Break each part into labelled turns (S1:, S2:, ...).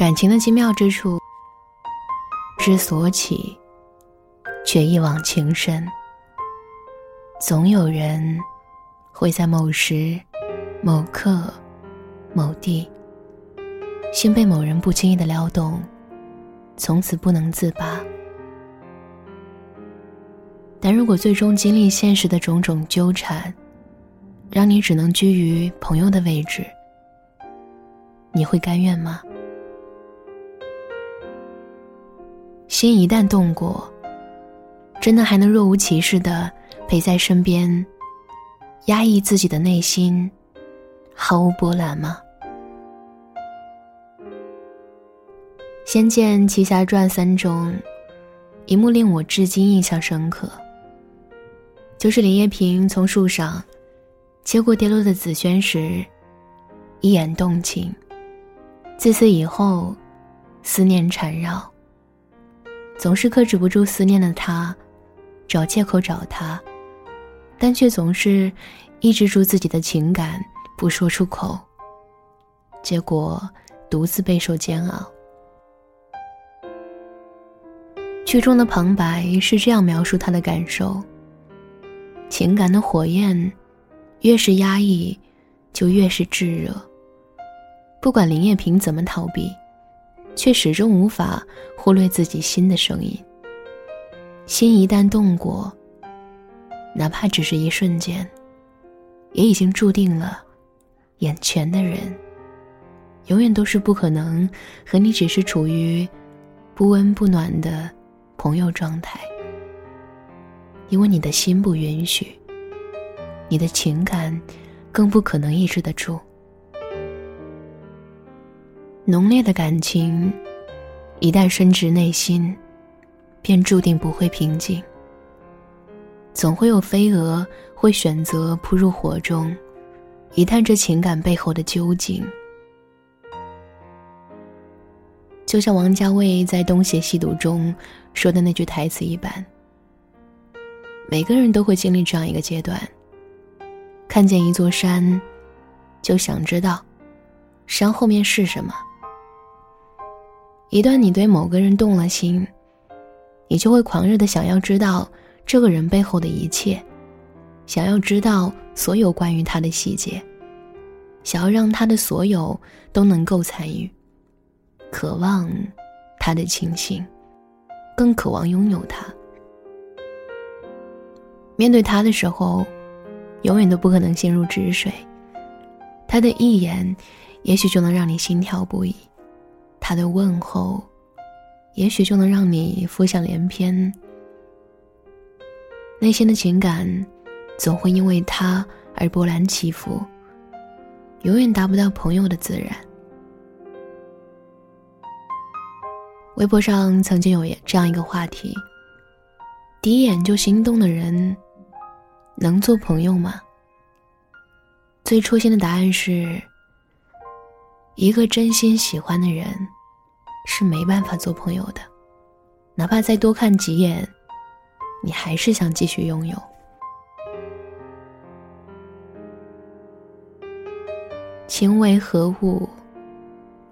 S1: 感情的精妙之处，之所起，却一往情深。总有人会在某时、某刻、某地，心被某人不经意的撩动，从此不能自拔。但如果最终经历现实的种种纠缠，让你只能居于朋友的位置，你会甘愿吗？心一旦动过，真的还能若无其事的陪在身边，压抑自己的内心，毫无波澜吗？《仙剑奇侠传三》中，一幕令我至今印象深刻，就是林叶萍从树上。接过跌落的紫萱时，一眼动情。自此以后，思念缠绕。总是克制不住思念的他，找借口找他，但却总是抑制住自己的情感，不说出口。结果独自备受煎熬。剧中的旁白是这样描述他的感受：情感的火焰。越是压抑，就越是炙热。不管林叶萍怎么逃避，却始终无法忽略自己心的声音。心一旦动过，哪怕只是一瞬间，也已经注定了，眼前的人，永远都是不可能和你只是处于不温不暖的朋友状态，因为你的心不允许。你的情感，更不可能抑制得住。浓烈的感情，一旦深植内心，便注定不会平静。总会有飞蛾会选择扑入火中，一探这情感背后的究竟。就像王家卫在《东邪西毒》中说的那句台词一般，每个人都会经历这样一个阶段。看见一座山，就想知道山后面是什么。一旦你对某个人动了心，你就会狂热的想要知道这个人背后的一切，想要知道所有关于他的细节，想要让他的所有都能够参与，渴望他的清醒，更渴望拥有他。面对他的时候。永远都不可能心如止水。他的一眼，也许就能让你心跳不已；他的问候，也许就能让你浮想联翩。内心的情感，总会因为他而波澜起伏，永远达不到朋友的自然。微博上曾经有这样一个话题：第一眼就心动的人。能做朋友吗？最初心的答案是：一个真心喜欢的人是没办法做朋友的，哪怕再多看几眼，你还是想继续拥有。情为何物，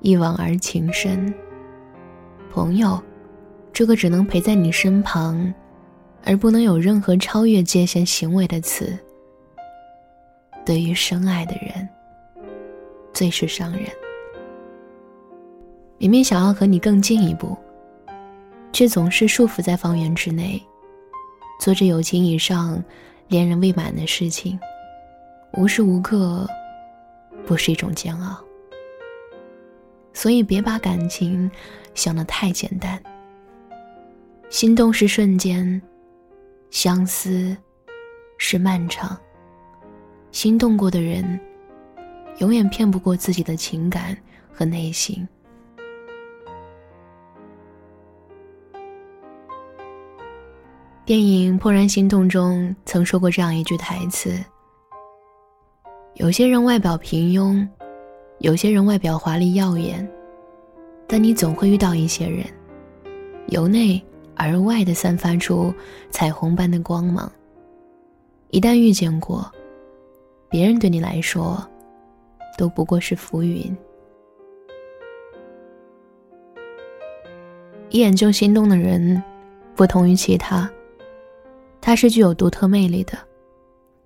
S1: 一往而情深。朋友，这个只能陪在你身旁。而不能有任何超越界限行为的词，对于深爱的人，最是伤人。明明想要和你更进一步，却总是束缚在方圆之内，做着友情以上、恋人未满的事情，无时无刻不是一种煎熬。所以，别把感情想得太简单。心动是瞬间。相思是漫长，心动过的人，永远骗不过自己的情感和内心。电影《怦然心动》中曾说过这样一句台词：“有些人外表平庸，有些人外表华丽耀眼，但你总会遇到一些人，由内。”而外的散发出彩虹般的光芒。一旦遇见过，别人对你来说都不过是浮云。一眼就心动的人，不同于其他，他是具有独特魅力的，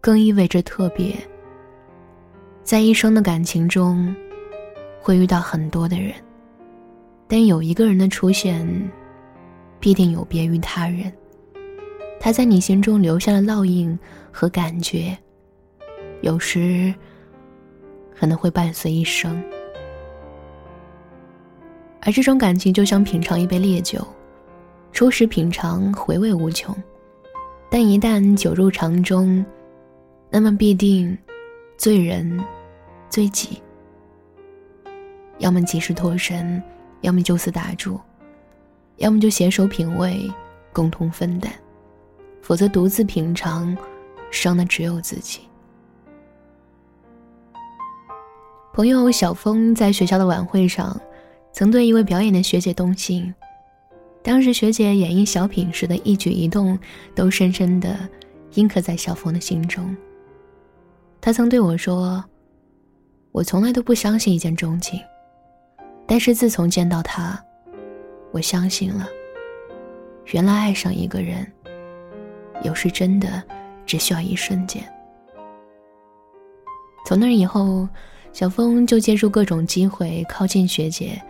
S1: 更意味着特别。在一生的感情中，会遇到很多的人，但有一个人的出现，必定有别于他人。他在你心中留下了烙印和感觉，有时可能会伴随一生。而这种感情就像品尝一杯烈酒，初始品尝回味无穷，但一旦酒入肠中，那么必定醉人醉己。要么及时脱身，要么就此打住，要么就携手品味，共同分担。否则，独自品尝，伤的只有自己。朋友小峰在学校的晚会上，曾对一位表演的学姐动心。当时学姐演绎小品时的一举一动，都深深的印刻在小峰的心中。他曾对我说：“我从来都不相信一见钟情，但是自从见到他，我相信了。原来爱上一个人。”有时真的只需要一瞬间。从那以后，小峰就借助各种机会靠近学姐。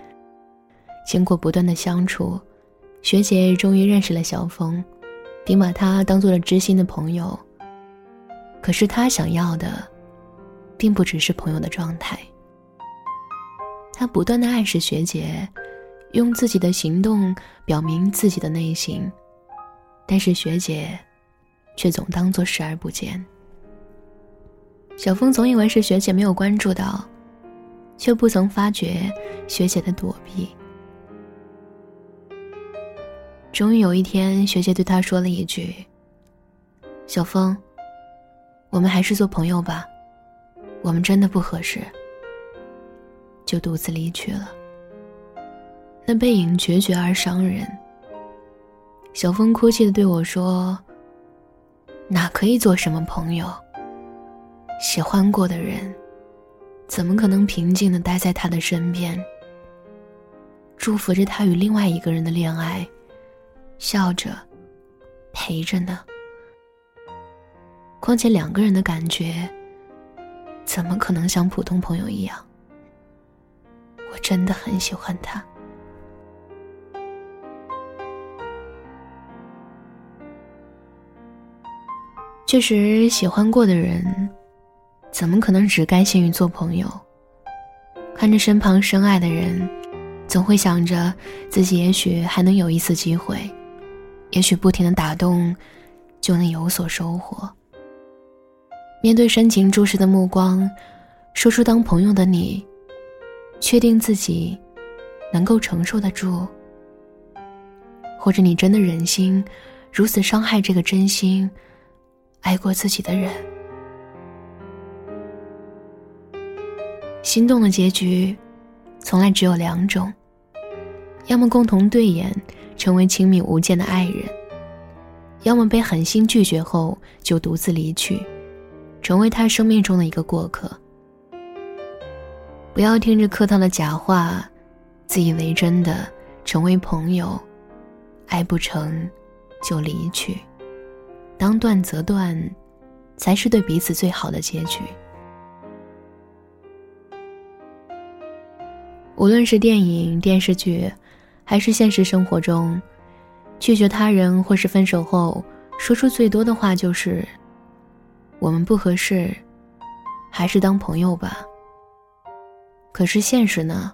S1: 经过不断的相处，学姐终于认识了小峰，并把他当做了知心的朋友。可是他想要的，并不只是朋友的状态。他不断的暗示学姐，用自己的行动表明自己的内心，但是学姐。却总当做视而不见。小峰总以为是学姐没有关注到，却不曾发觉学姐的躲避。终于有一天，学姐对他说了一句：“小峰，我们还是做朋友吧，我们真的不合适。”就独自离去了。那背影决绝而伤人。小峰哭泣的对我说。哪可以做什么朋友？喜欢过的人，怎么可能平静的待在他的身边，祝福着他与另外一个人的恋爱，笑着陪着呢？况且两个人的感觉，怎么可能像普通朋友一样？我真的很喜欢他。确实，喜欢过的人，怎么可能只甘心于做朋友？看着身旁深爱的人，总会想着自己也许还能有一次机会，也许不停的打动，就能有所收获。面对深情注视的目光，说出当朋友的你，确定自己能够承受得住，或者你真的忍心如此伤害这个真心？爱过自己的人，心动的结局，从来只有两种：要么共同对眼，成为亲密无间的爱人；要么被狠心拒绝后就独自离去，成为他生命中的一个过客。不要听着客套的假话，自以为真的成为朋友，爱不成就离去。当断则断，才是对彼此最好的结局。无论是电影、电视剧，还是现实生活中，拒绝他人或是分手后，说出最多的话就是“我们不合适，还是当朋友吧。”可是现实呢？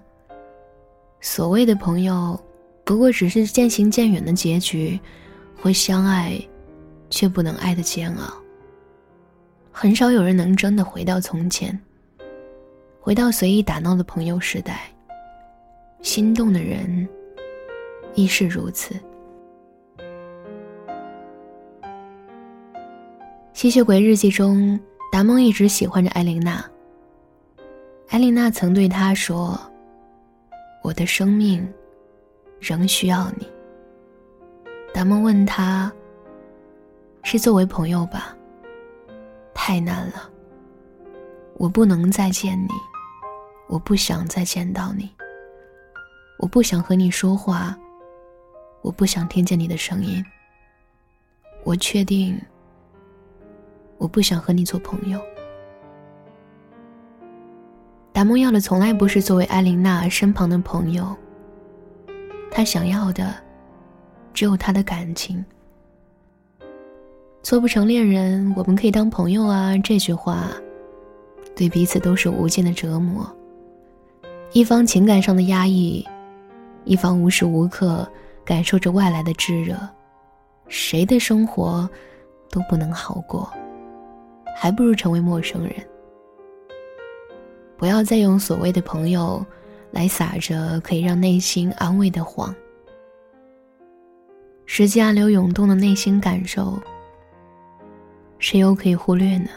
S1: 所谓的朋友，不过只是渐行渐远的结局，会相爱。却不能爱的煎熬。很少有人能真的回到从前，回到随意打闹的朋友时代。心动的人亦是如此。吸血鬼日记中，达蒙一直喜欢着艾琳娜。艾琳娜曾对他说：“我的生命仍需要你。”达蒙问他。是作为朋友吧。太难了。我不能再见你，我不想再见到你。我不想和你说话，我不想听见你的声音。我确定，我不想和你做朋友。达蒙要的从来不是作为艾琳娜身旁的朋友，他想要的只有他的感情。做不成恋人，我们可以当朋友啊！这句话，对彼此都是无尽的折磨。一方情感上的压抑，一方无时无刻感受着外来的炙热，谁的生活都不能好过，还不如成为陌生人。不要再用所谓的朋友，来撒着可以让内心安慰的谎。实际暗流涌动的内心感受。谁又可以忽略呢？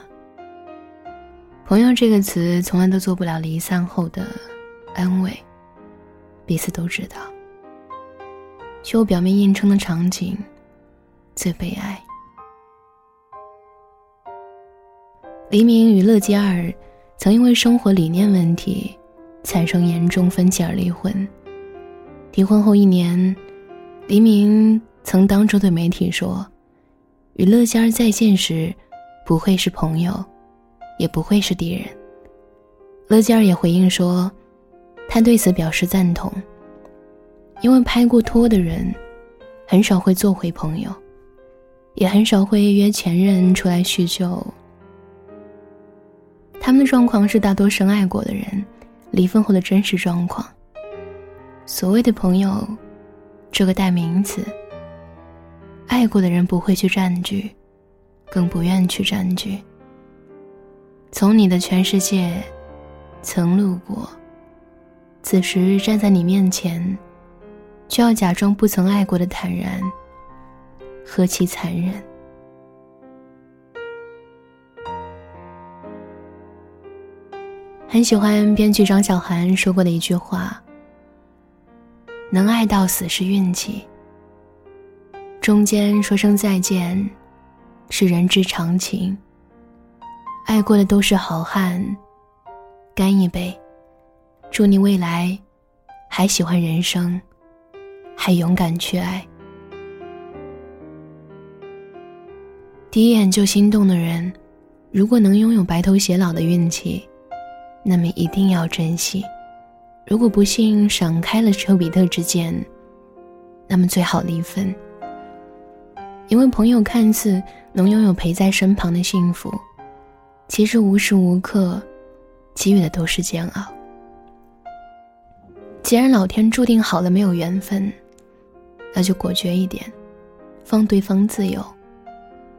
S1: 朋友这个词从来都做不了离散后的安慰，彼此都知道。就表面硬撑的场景，最悲哀。黎明与乐基尔曾因为生活理念问题产生严重分歧而离婚。离婚后一年，黎明曾当众对媒体说。与乐嘉儿在线时，不会是朋友，也不会是敌人。乐嘉儿也回应说，他对此表示赞同。因为拍过拖的人，很少会做回朋友，也很少会约前任出来叙旧。他们的状况是大多深爱过的人离婚后的真实状况。所谓的朋友，这个代名词。爱过的人不会去占据，更不愿去占据。从你的全世界，曾路过，此时站在你面前，就要假装不曾爱过的坦然，何其残忍！很喜欢编剧张小涵说过的一句话：“能爱到死是运气。”中间说声再见，是人之常情。爱过的都是好汉，干一杯，祝你未来还喜欢人生，还勇敢去爱。第一眼就心动的人，如果能拥有白头偕老的运气，那么一定要珍惜；如果不幸闪开了丘比特之箭，那么最好离分。因为朋友看似能拥有陪在身旁的幸福，其实无时无刻给予的都是煎熬。既然老天注定好了没有缘分，那就果决一点，放对方自由，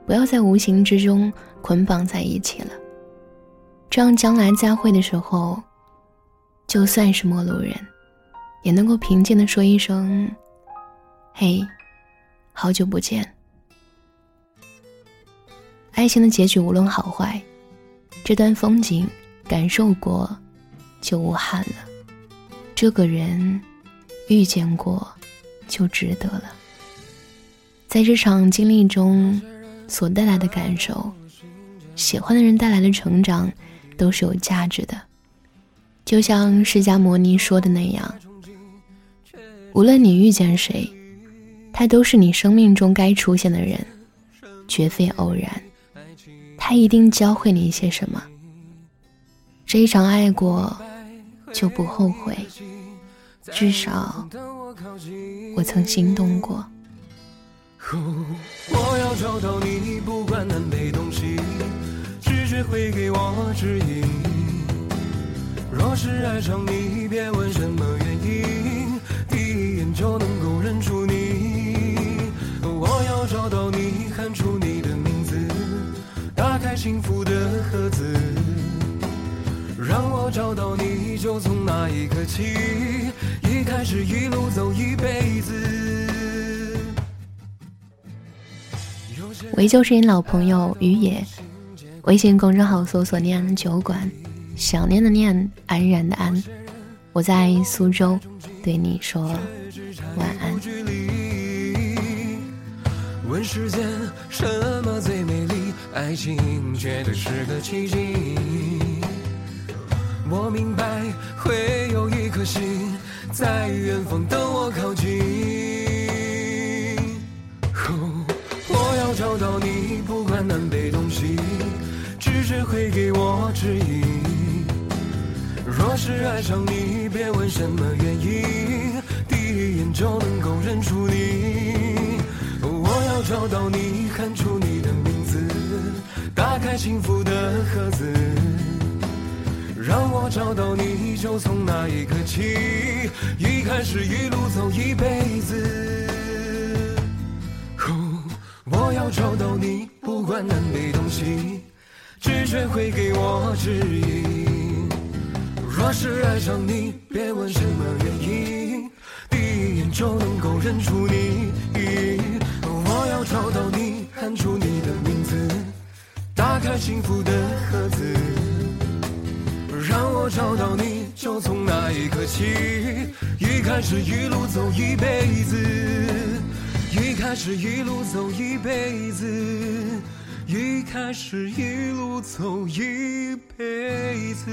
S1: 不要在无形之中捆绑在一起了。这样将来再会的时候，就算是陌路人，也能够平静的说一声：“嘿，好久不见。”爱情的结局无论好坏，这段风景感受过，就无憾了。这个人遇见过，就值得了。在这场经历中所带来的感受，喜欢的人带来的成长，都是有价值的。就像释迦牟尼说的那样，无论你遇见谁，他都是你生命中该出现的人，绝非偶然。他一定教会你一些什么。这一场爱过，就不后悔。至少，我曾心动过。我要找到你，不管南北东西，直觉会给我指引。若是爱上你，别问什么原因，第一眼就能够认出你。我要找到你，喊出你的名字，打开。幸福的盒子，让我找到你，就从那一刻起，开始一路走一辈子。我就是你老朋友于野，微信公众号搜索“念酒馆”，想念的念，安然的安。我在苏州，对你说晚安。问世间什么最美丽？爱情绝对是个奇迹，我明白会有一颗心在远方等我靠近，哦，我要找
S2: 到你，不管南北东西，直指会给我指引。若是爱上你，别问什么原因，第一眼就能够认出你。我要找到你，喊出你的名字，打开幸福的盒子。让我找到你，就从那一刻起，一开始一路走一辈子。我要找到你，不管南北东西，直觉会给我指引。若是爱上你，别问什么原因，第一眼就能够认出你。我要找到你，喊出你的名字，打开幸福的盒子。让我找到你，就从那一刻起，一开始一路走一辈子，一开始一路走一辈子，一开始一路走一辈子。